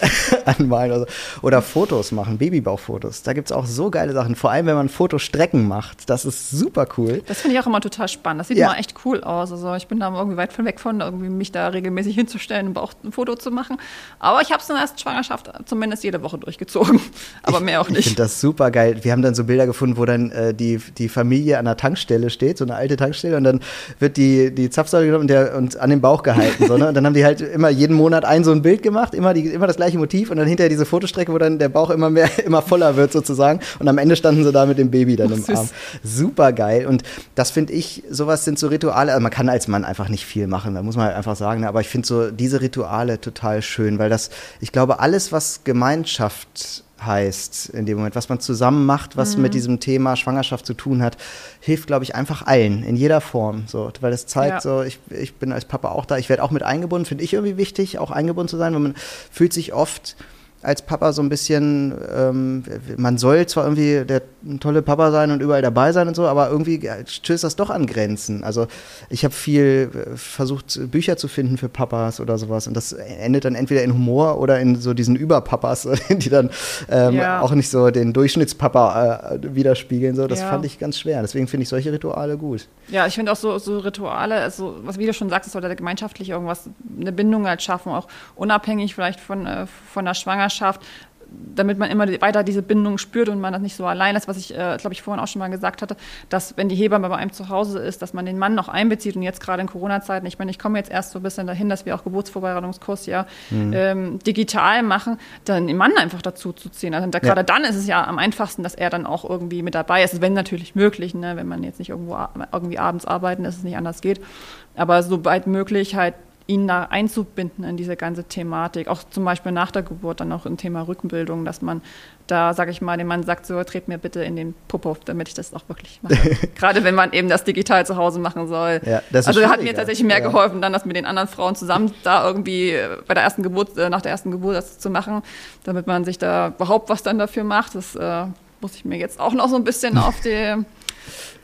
anmalen oder, oder Fotos machen, Babybauchfotos. Da gibt es auch so geile Sachen, vor allem wenn man Fotostrecken macht. Das ist super cool. Das finde ich auch immer total spannend. Das sieht ja. immer echt cool aus. Also ich bin da irgendwie weit von weg von, irgendwie mich da regelmäßig hinzustellen und Bauch ein Foto zu machen. Aber ich habe es in der ersten Schwangerschaft zumindest jede Woche durchgezogen. Aber ich, mehr auch nicht. Ich finde das super geil. Wir haben dann so Bilder gefunden, wo dann äh, die, die Familie Familie an der Tankstelle steht, so eine alte Tankstelle, und dann wird die, die Zapfsäule genommen und, der, und an den Bauch gehalten. So, ne? Und dann haben die halt immer jeden Monat ein so ein Bild gemacht, immer, die, immer das gleiche Motiv und dann hinterher diese Fotostrecke, wo dann der Bauch immer mehr, immer voller wird sozusagen. Und am Ende standen sie da mit dem Baby dann im Arm. Super geil. Und das finde ich, sowas sind so Rituale, also man kann als Mann einfach nicht viel machen, da muss man halt einfach sagen, ne? aber ich finde so diese Rituale total schön, weil das, ich glaube, alles, was Gemeinschaft heißt in dem Moment, was man zusammen macht, was mhm. mit diesem Thema Schwangerschaft zu tun hat, hilft, glaube ich, einfach allen in jeder Form. So, weil es zeigt, ja. so ich, ich bin als Papa auch da, ich werde auch mit eingebunden, finde ich irgendwie wichtig, auch eingebunden zu sein, weil man fühlt sich oft als Papa so ein bisschen, ähm, man soll zwar irgendwie der tolle Papa sein und überall dabei sein und so, aber irgendwie stößt das doch an Grenzen. Also ich habe viel äh, versucht, Bücher zu finden für Papas oder sowas und das endet dann entweder in Humor oder in so diesen Überpapas, die dann ähm, ja. auch nicht so den Durchschnittspapa äh, widerspiegeln. So, das ja. fand ich ganz schwer. Deswegen finde ich solche Rituale gut. Ja, ich finde auch so, so Rituale, also was wie du schon sagst, es sollte gemeinschaftlich irgendwas, eine Bindung halt schaffen, auch unabhängig vielleicht von, äh, von der Schwangerschaft Schwangerschaft damit man immer weiter diese Bindung spürt und man das nicht so allein ist, was ich, äh, glaube ich, vorhin auch schon mal gesagt hatte, dass wenn die Hebamme bei einem zu Hause ist, dass man den Mann noch einbezieht und jetzt gerade in Corona-Zeiten, ich meine, ich komme jetzt erst so ein bisschen dahin, dass wir auch Geburtsvorbereitungskurs ja mhm. ähm, digital machen, dann den Mann einfach dazu zu ziehen. Also da, gerade ja. dann ist es ja am einfachsten, dass er dann auch irgendwie mit dabei ist, wenn natürlich möglich, ne? wenn man jetzt nicht irgendwo irgendwie abends arbeiten, dass es nicht anders geht. Aber soweit möglich halt ihn da einzubinden in diese ganze Thematik, auch zum Beispiel nach der Geburt dann auch im Thema Rückenbildung, dass man da, sage ich mal, dem Mann sagt, so, tret mir bitte in den Popo, damit ich das auch wirklich mache. Gerade wenn man eben das digital zu Hause machen soll. Ja, also hat mir tatsächlich mehr ja. geholfen, dann das mit den anderen Frauen zusammen da irgendwie äh, bei der ersten Geburt, äh, nach der ersten Geburt das zu machen, damit man sich da überhaupt was dann dafür macht. Das äh, muss ich mir jetzt auch noch so ein bisschen auf die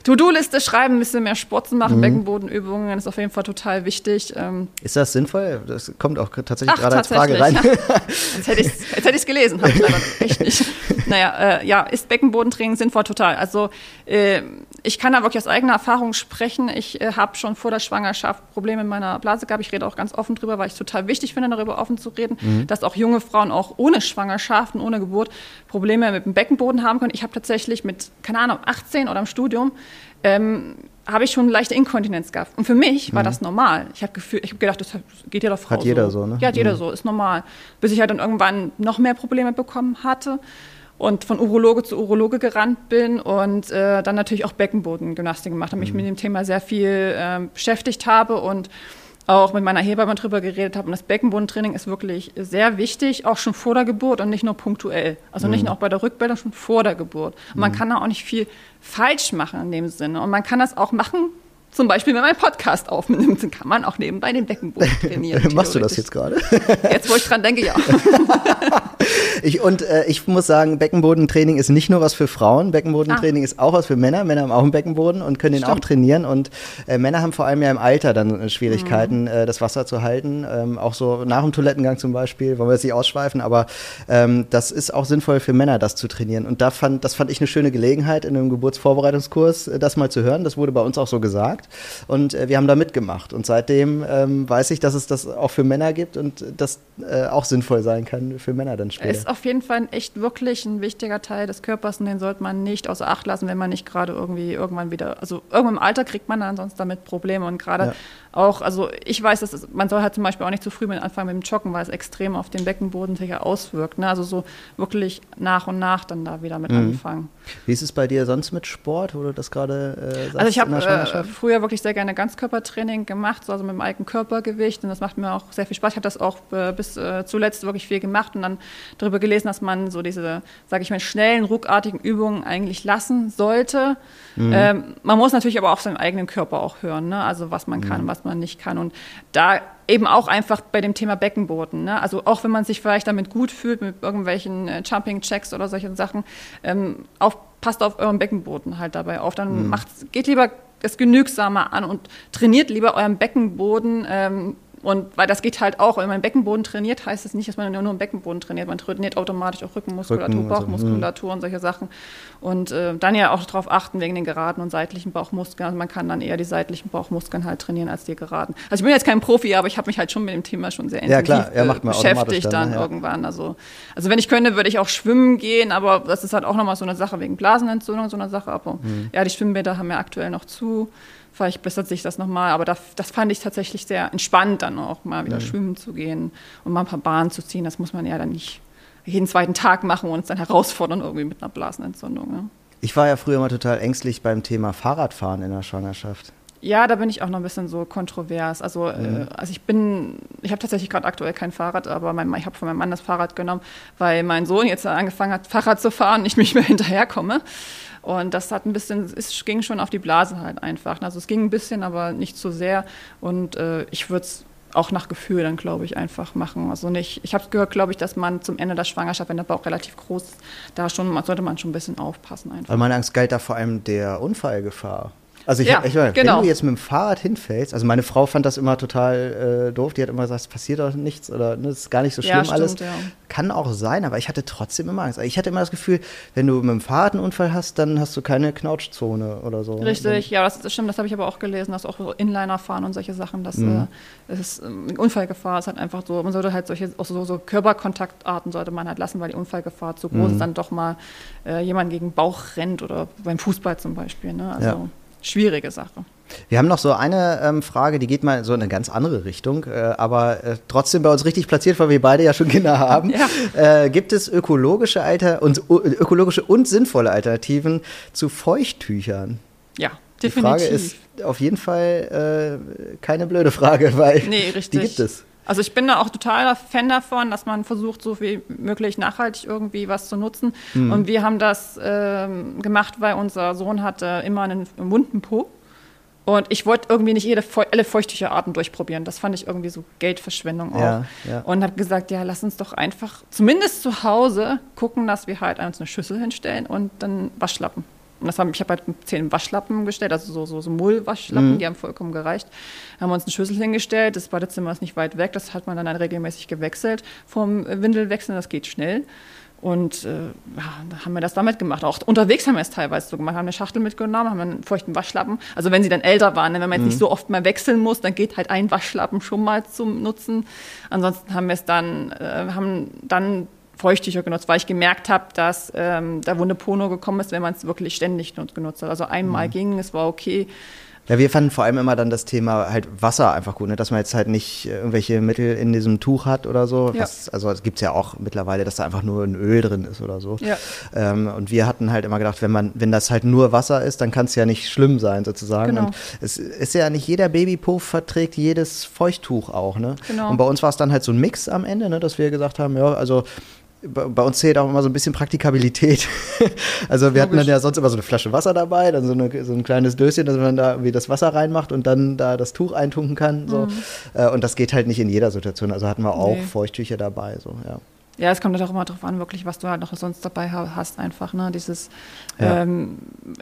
To-Do-Liste schreiben, ein bisschen mehr Sport machen, mhm. Beckenbodenübungen ist auf jeden Fall total wichtig. Ähm ist das sinnvoll? Das kommt auch tatsächlich Ach, gerade als Frage rein. Ja. Jetzt hätte ich es gelesen, habe ich aber echt nicht. Naja, äh, ja, ist Beckenbodentraining sinnvoll? Total. Also äh, ich kann da wirklich aus eigener Erfahrung sprechen. Ich äh, habe schon vor der Schwangerschaft Probleme in meiner Blase gehabt. Ich rede auch ganz offen drüber, weil ich es total wichtig finde, darüber offen zu reden, mhm. dass auch junge Frauen auch ohne Schwangerschaft und ohne Geburt Probleme mit dem Beckenboden haben können. Ich habe tatsächlich mit, keine Ahnung, 18 oder im Studium ähm, habe ich schon leichte Inkontinenz gehabt. Und für mich war mhm. das normal. Ich habe hab gedacht, das geht jeder Frau Hat jeder so, ne? Ja, hat jeder mhm. so, ist normal. Bis ich halt dann irgendwann noch mehr Probleme bekommen hatte und von Urologe zu Urologe gerannt bin und äh, dann natürlich auch Beckenbodengymnastik gemacht habe, mich mhm. mit dem Thema sehr viel äh, beschäftigt habe und auch mit meiner Hebamme drüber geredet habe. Und das Beckenbodentraining ist wirklich sehr wichtig, auch schon vor der Geburt und nicht nur punktuell. Also mhm. nicht nur auch bei der Rückbildung, schon vor der Geburt. Und man mhm. kann da auch nicht viel falsch machen in dem Sinne. Und man kann das auch machen, zum Beispiel, wenn man einen Podcast aufnimmt, dann kann man auch nebenbei den Beckenboden trainieren. Machst du das jetzt gerade? Jetzt, wo ich dran denke, ja. ich, und äh, ich muss sagen, Beckenbodentraining ist nicht nur was für Frauen. Beckenbodentraining ah. ist auch was für Männer. Männer haben auch einen Beckenboden und können Stimmt. den auch trainieren. Und äh, Männer haben vor allem ja im Alter dann äh, Schwierigkeiten, mhm. äh, das Wasser zu halten. Ähm, auch so nach dem Toilettengang zum Beispiel, wollen wir jetzt nicht ausschweifen, aber ähm, das ist auch sinnvoll für Männer, das zu trainieren. Und da fand, das fand ich eine schöne Gelegenheit, in einem Geburtsvorbereitungskurs äh, das mal zu hören. Das wurde bei uns auch so gesagt und äh, wir haben da mitgemacht. Und seitdem ähm, weiß ich, dass es das auch für Männer gibt und das äh, auch sinnvoll sein kann für Männer dann später. Ist auf jeden Fall echt wirklich ein wichtiger Teil des Körpers und den sollte man nicht außer Acht lassen, wenn man nicht gerade irgendwie irgendwann wieder, also irgendwann im Alter kriegt man dann sonst damit Probleme und gerade ja auch, also ich weiß, dass es, man soll halt zum Beispiel auch nicht zu früh mit anfangen mit dem Joggen, weil es extrem auf den Beckenboden sicher auswirkt. Ne? Also so wirklich nach und nach dann da wieder mit mhm. anfangen. Wie ist es bei dir sonst mit Sport, wo du das gerade äh? Also ich habe äh, früher wirklich sehr gerne Ganzkörpertraining gemacht, so also mit dem eigenen Körpergewicht und das macht mir auch sehr viel Spaß. Ich habe das auch äh, bis äh, zuletzt wirklich viel gemacht und dann darüber gelesen, dass man so diese, sage ich mal, schnellen, ruckartigen Übungen eigentlich lassen sollte. Mhm. Ähm, man muss natürlich aber auf seinen eigenen Körper auch hören, ne? also was man kann, mhm. was man nicht kann. Und da eben auch einfach bei dem Thema Beckenboden. Ne? Also auch wenn man sich vielleicht damit gut fühlt, mit irgendwelchen äh, Jumping-Checks oder solchen Sachen, ähm, auf, passt auf euren Beckenboden halt dabei auf. Dann mhm. macht, geht lieber das genügsamer an und trainiert lieber euren Beckenboden. Ähm, und weil das geht halt auch, wenn man Beckenboden trainiert, heißt es das nicht, dass man nur im Beckenboden trainiert. Man trainiert automatisch auch Rückenmuskulatur, Rücken, Bauchmuskulatur also, und solche Sachen. Und äh, dann ja auch darauf achten wegen den geraden und seitlichen Bauchmuskeln. Also man kann dann eher die seitlichen Bauchmuskeln halt trainieren als die geraden. Also ich bin jetzt kein Profi, aber ich habe mich halt schon mit dem Thema schon sehr intensiv ja, klar. Ja, man beschäftigt dann, dann ja. irgendwann. Also, also wenn ich könnte, würde ich auch schwimmen gehen, aber das ist halt auch nochmal so eine Sache wegen Blasenentzündung, so eine Sache. Aber mhm. ja, die Schwimmbäder haben ja aktuell noch zu vielleicht bessert sich das nochmal. Aber das, das fand ich tatsächlich sehr entspannt, dann auch mal wieder mhm. schwimmen zu gehen und mal ein paar Bahnen zu ziehen. Das muss man ja dann nicht jeden zweiten Tag machen und uns dann herausfordern irgendwie mit einer Blasenentzündung. Ne? Ich war ja früher mal total ängstlich beim Thema Fahrradfahren in der Schwangerschaft. Ja, da bin ich auch noch ein bisschen so kontrovers. Also, äh, mhm. äh, also ich bin, ich habe tatsächlich gerade aktuell kein Fahrrad, aber mein, ich habe von meinem Mann das Fahrrad genommen, weil mein Sohn jetzt angefangen hat, Fahrrad zu fahren, und ich nicht mehr hinterherkomme. Und das hat ein bisschen, es ging schon auf die Blase halt einfach. Also es ging ein bisschen, aber nicht zu sehr. Und äh, ich würde es auch nach Gefühl dann, glaube ich, einfach machen. Also nicht, ich habe gehört, glaube ich, dass man zum Ende der Schwangerschaft, wenn der Bauch relativ groß ist, da schon, sollte man schon ein bisschen aufpassen einfach. Weil meine Angst galt da vor allem der Unfallgefahr. Also ich, Ja, ich meine, genau. wenn du jetzt mit dem Fahrrad hinfällst, also meine Frau fand das immer total äh, doof, die hat immer gesagt, es passiert doch nichts oder ne, es ist gar nicht so schlimm Ja, stimmt, alles. ja. Kann auch sein, aber ich hatte trotzdem immer Angst. Ich hatte immer das Gefühl, wenn du mit dem Fahrrad einen Unfall hast, dann hast du keine Knautschzone oder so. Richtig, ja, das, das stimmt, das habe ich aber auch gelesen, dass auch Inliner fahren und solche Sachen, dass Mhm. äh, es ist, ähm, Unfallgefahr ist halt einfach so, man sollte halt solche, auch so, so Körperkontaktarten sollte man halt lassen, weil die Unfallgefahr zu groß Mhm. ist, dann doch mal äh, jemand gegen den Bauch rennt oder beim Fußball zum Beispiel, ne? also Ja. Schwierige Sache. Wir haben noch so eine ähm, Frage, die geht mal so in eine ganz andere Richtung, äh, aber äh, trotzdem bei uns richtig platziert, weil wir beide ja schon Kinder haben. Ja. Äh, gibt es ökologische, Alter und, ökologische und sinnvolle Alternativen zu Feuchttüchern? Ja, Die definitiv. Frage ist auf jeden Fall äh, keine blöde Frage, weil Nee, die gibt es. Also ich bin da auch totaler Fan davon, dass man versucht, so viel möglich nachhaltig irgendwie was zu nutzen. Mhm. Und wir haben das ähm, gemacht, weil unser Sohn hatte immer einen wunden Po. Und ich wollte irgendwie nicht jede alle Feuchttücherarten durchprobieren. Das fand ich irgendwie so Geldverschwendung auch. Ja, ja. Und habe gesagt, ja, lass uns doch einfach zumindest zu Hause gucken, dass wir halt uns eine Schüssel hinstellen und dann Waschlappen. Und das haben, ich habe halt zehn Waschlappen gestellt, also so, so, so Mullwaschlappen, die haben vollkommen gereicht. Haben wir uns eine Schüssel hingestellt, das Badezimmer ist nicht weit weg, das hat man dann, dann regelmäßig gewechselt vom Windelwechseln, das geht schnell. Und äh, ja, haben wir das damit gemacht. Auch unterwegs haben wir es teilweise so gemacht. Haben eine Schachtel mitgenommen, haben einen feuchten Waschlappen. Also wenn sie dann älter waren, ne, wenn man jetzt nicht so oft mal wechseln muss, dann geht halt ein Waschlappen schon mal zum Nutzen. Ansonsten haben wir es dann, äh, haben dann Feuchttücher genutzt, weil ich gemerkt habe, dass ähm, da wunde Pono gekommen ist, wenn man es wirklich ständig nut- genutzt hat. Also einmal ging, es war okay. Ja, wir fanden vor allem immer dann das Thema halt Wasser einfach gut, ne? dass man jetzt halt nicht irgendwelche Mittel in diesem Tuch hat oder so. Ja. Was, also es gibt ja auch mittlerweile, dass da einfach nur ein Öl drin ist oder so. Ja. Ähm, und wir hatten halt immer gedacht, wenn man, wenn das halt nur Wasser ist, dann kann es ja nicht schlimm sein sozusagen. Genau. Und es ist ja nicht jeder Babypuff verträgt jedes Feuchttuch auch, ne? Genau. Und bei uns war es dann halt so ein Mix am Ende, ne? dass wir gesagt haben, ja, also bei uns zählt auch immer so ein bisschen Praktikabilität. also wir hatten dann ja sonst immer so eine Flasche Wasser dabei, dann so, eine, so ein kleines Döschen, dass man da irgendwie das Wasser reinmacht und dann da das Tuch eintunken kann. So. Äh, Und das geht halt nicht in jeder Situation. Also hatten wir auch Mhm. Nee. Feuchttücher dabei. So, ja. Ja, es kommt halt auch immer drauf an, wirklich, was du halt noch sonst dabei ha- hast, einfach, ne? Dieses, Ja. ähm,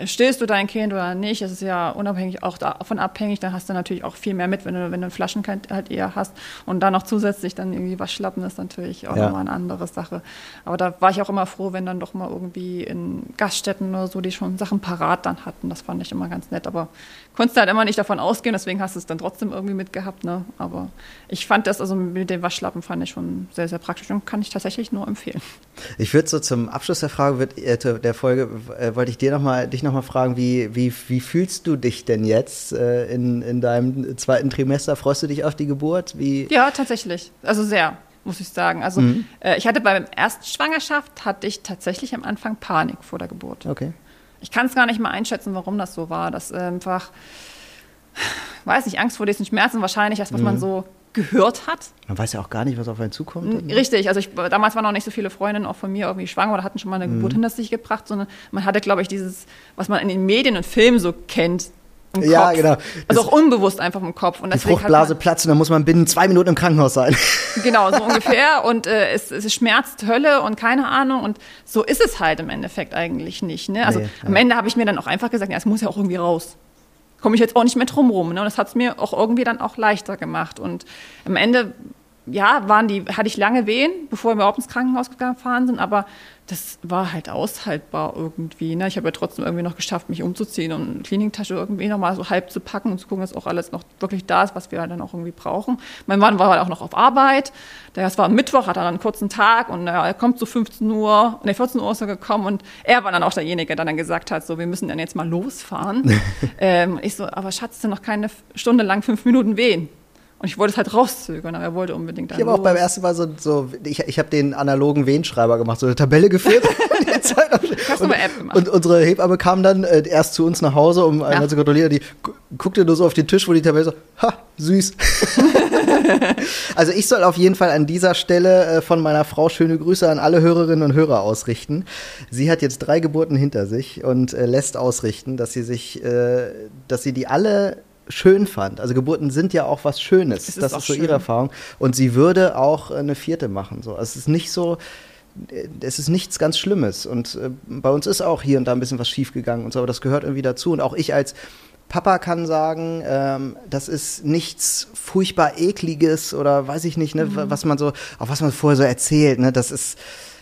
stillst du dein Kind oder nicht, das ist ja unabhängig auch davon abhängig, dann hast du natürlich auch viel mehr mit, wenn du, wenn du Flaschenkind halt eher hast und dann noch zusätzlich dann irgendwie Waschlappen ist natürlich auch Ja. nochmal eine andere Sache. Aber da war ich auch immer froh, wenn dann doch mal irgendwie in Gaststätten oder so, die schon Sachen parat dann hatten, das fand ich immer ganz nett, aber konntest halt immer nicht davon ausgehen, deswegen hast du es dann trotzdem irgendwie mitgehabt, ne? Aber ich fand das, also mit den Waschlappen fand ich schon sehr, sehr praktisch und kann ich tatsächlich nur empfehlen. Ich würde so zum Abschluss der Frage, äh, der Folge, äh, wollte ich dir noch mal, dich nochmal fragen, wie, wie, wie fühlst du dich denn jetzt äh, in, in deinem zweiten Trimester? Freust du dich auf die Geburt? Wie? Ja, tatsächlich. Also sehr, muss ich sagen. Also äh, ich hatte bei der ersten Schwangerschaft, hatte ich tatsächlich am Anfang Panik vor der Geburt. Okay. Ich kann es gar nicht mal einschätzen, warum das so war. Das äh, einfach, weiß nicht, Angst vor diesen Schmerzen wahrscheinlich, das, was man so gehört hat. Man weiß ja auch gar nicht, was auf einen zukommt. Richtig, also ich, damals waren noch nicht so viele Freundinnen auch von mir irgendwie schwanger oder hatten schon mal eine Mhm. Geburt hinter sich gebracht, sondern man hatte, glaube ich, dieses, was man in den Medien und Filmen so kennt, im Ja, Kopf. genau. Also Das- auch unbewusst einfach im Kopf. Und Die Fruchtblase man, platzt und dann muss man binnen zwei Minuten im Krankenhaus sein. Genau, so ungefähr. Und äh, es, es schmerzt Hölle und keine Ahnung. Und so ist es halt im Endeffekt eigentlich nicht. Ne? Also Nee, am Ende habe ich mir dann auch einfach gesagt, ja, es muss ja auch irgendwie raus. Komme ich jetzt auch nicht mehr drum rum. Ne? Und das hat es mir auch irgendwie dann auch leichter gemacht. Und am Ende, ja, waren die, hatte ich lange Wehen, bevor wir überhaupt ins Krankenhaus gefahren sind, aber das war halt aushaltbar irgendwie. Ne? Ich habe ja trotzdem irgendwie noch geschafft, mich umzuziehen und eine Kliniktasche irgendwie nochmal so halb zu packen und zu gucken, dass auch alles noch wirklich da ist, was wir halt dann auch irgendwie brauchen. Mein Mann war halt auch noch auf Arbeit. Das war am Mittwoch, hat dann einen kurzen Tag und äh, er kommt so 15 Uhr, ne, 14 Uhr ist er gekommen und er war dann auch derjenige, der dann gesagt hat, so, wir müssen dann jetzt mal losfahren. ähm, ich so, aber Schatz, sind noch keine Stunde lang fünf Minuten wehen. Und ich wollte es halt rauszögern, aber er wollte unbedingt dann Ich habe auch beim ersten Mal so, so ich, ich habe den analogen Wehenschreiber gemacht, so eine Tabelle geführt. Du und, mal App gemacht. und unsere Hebamme kam dann äh, erst zu uns nach Hause, um einmal zu kontrollieren. Die gu- guckte nur so auf den Tisch, wo die Tabelle so, ha, süß. also ich soll auf jeden Fall an dieser Stelle äh, von meiner Frau schöne Grüße an alle Hörerinnen und Hörer ausrichten. Sie hat jetzt drei Geburten hinter sich und äh, lässt ausrichten, dass sie sich, äh, dass sie die alle schön fand. Also Geburten sind ja auch was Schönes. Es ist das ist so schön. ihre Erfahrung. Und sie würde auch eine vierte machen. So. Also es ist nicht so, äh, es ist nichts ganz Schlimmes. Und äh, bei uns ist auch hier und da ein bisschen was schiefgegangen und so, aber das gehört irgendwie dazu. Und auch ich als Papa kann sagen, ähm, das ist nichts furchtbar ekliges oder weiß ich nicht, ne, mhm. was man so, auch was man vorher so erzählt, ne, das ist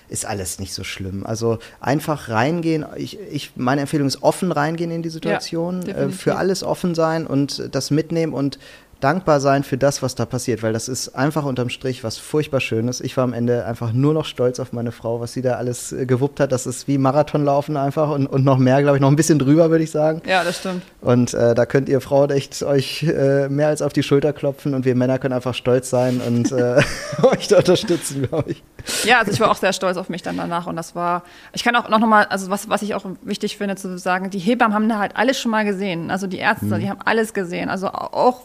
ist alles nicht so schlimm. Also einfach reingehen. Ich, ich, meine Empfehlung ist offen reingehen in die Situation, ja, äh, für alles offen sein und das mitnehmen und dankbar sein für das, was da passiert, weil das ist einfach unterm Strich was furchtbar Schönes. Ich war am Ende einfach nur noch stolz auf meine Frau, was sie da alles äh, gewuppt hat. Das ist wie Marathonlaufen einfach und, und noch mehr, glaube ich, noch ein bisschen drüber, würde ich sagen. Ja, das stimmt. Und äh, da könnt ihr Frauen echt euch äh, mehr als auf die Schulter klopfen und wir Männer können einfach stolz sein und äh, euch da unterstützen, glaube ich. Ja, also ich war auch sehr stolz auf mich dann danach und das war, ich kann auch noch mal, also was, was ich auch wichtig finde zu sagen, die Hebammen haben da halt alles schon mal gesehen, also die Ärzte, mhm. die haben alles gesehen, also auch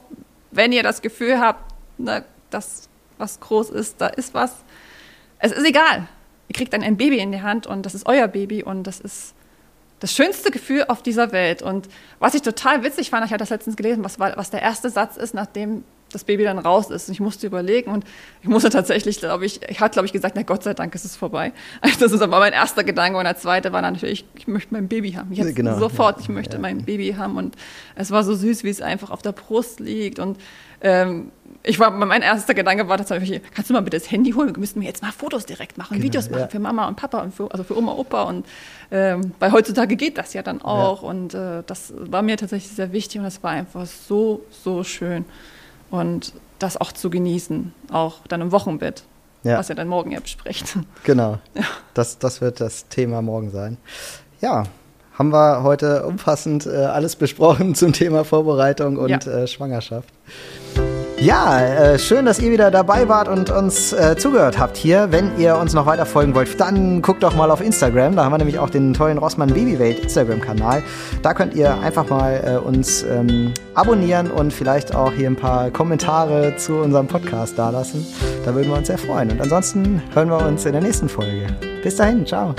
wenn ihr das Gefühl habt, ne, dass was groß ist, da ist was. Es ist egal. Ihr kriegt dann ein Baby in die Hand und das ist euer Baby und das ist das schönste Gefühl auf dieser Welt. Und was ich total witzig fand, ich hatte das letztens gelesen, was, was der erste Satz ist, nachdem das Baby dann raus ist. Und ich musste überlegen und ich musste tatsächlich, glaube ich, ich hatte, glaube ich, gesagt, na Gott sei Dank ist es vorbei. Das ist aber mein erster Gedanke und der zweite war natürlich, ich möchte mein Baby haben. Jetzt genau. sofort, ich möchte ja. mein Baby haben und es war so süß, wie es einfach auf der Brust liegt und ähm, ich war, mein erster Gedanke war tatsächlich, kannst du mal bitte das Handy holen? Wir müssten mir jetzt mal Fotos direkt machen, genau, Videos machen ja. für Mama und Papa und für, also für Oma, Opa und ähm, weil heutzutage geht das ja dann auch und äh, das war mir tatsächlich sehr wichtig und das war einfach so, so schön und das auch zu genießen, auch dann im Wochenbett, ja. was ihr dann morgen ja besprecht. Genau, ja. das, das wird das Thema morgen sein. Ja, haben wir heute umfassend äh, alles besprochen zum Thema Vorbereitung und ja. äh, Schwangerschaft. Ja, äh, schön, dass ihr wieder dabei wart und uns äh, zugehört habt hier. Wenn ihr uns noch weiter folgen wollt, dann guckt doch mal auf Instagram. Da haben wir nämlich auch den tollen Rossmann Babywelt Instagram-Kanal. Da könnt ihr einfach mal äh, uns ähm, abonnieren und vielleicht auch hier ein paar Kommentare zu unserem Podcast dalassen. Da würden wir uns sehr freuen. Und ansonsten hören wir uns in der nächsten Folge. Bis dahin, ciao.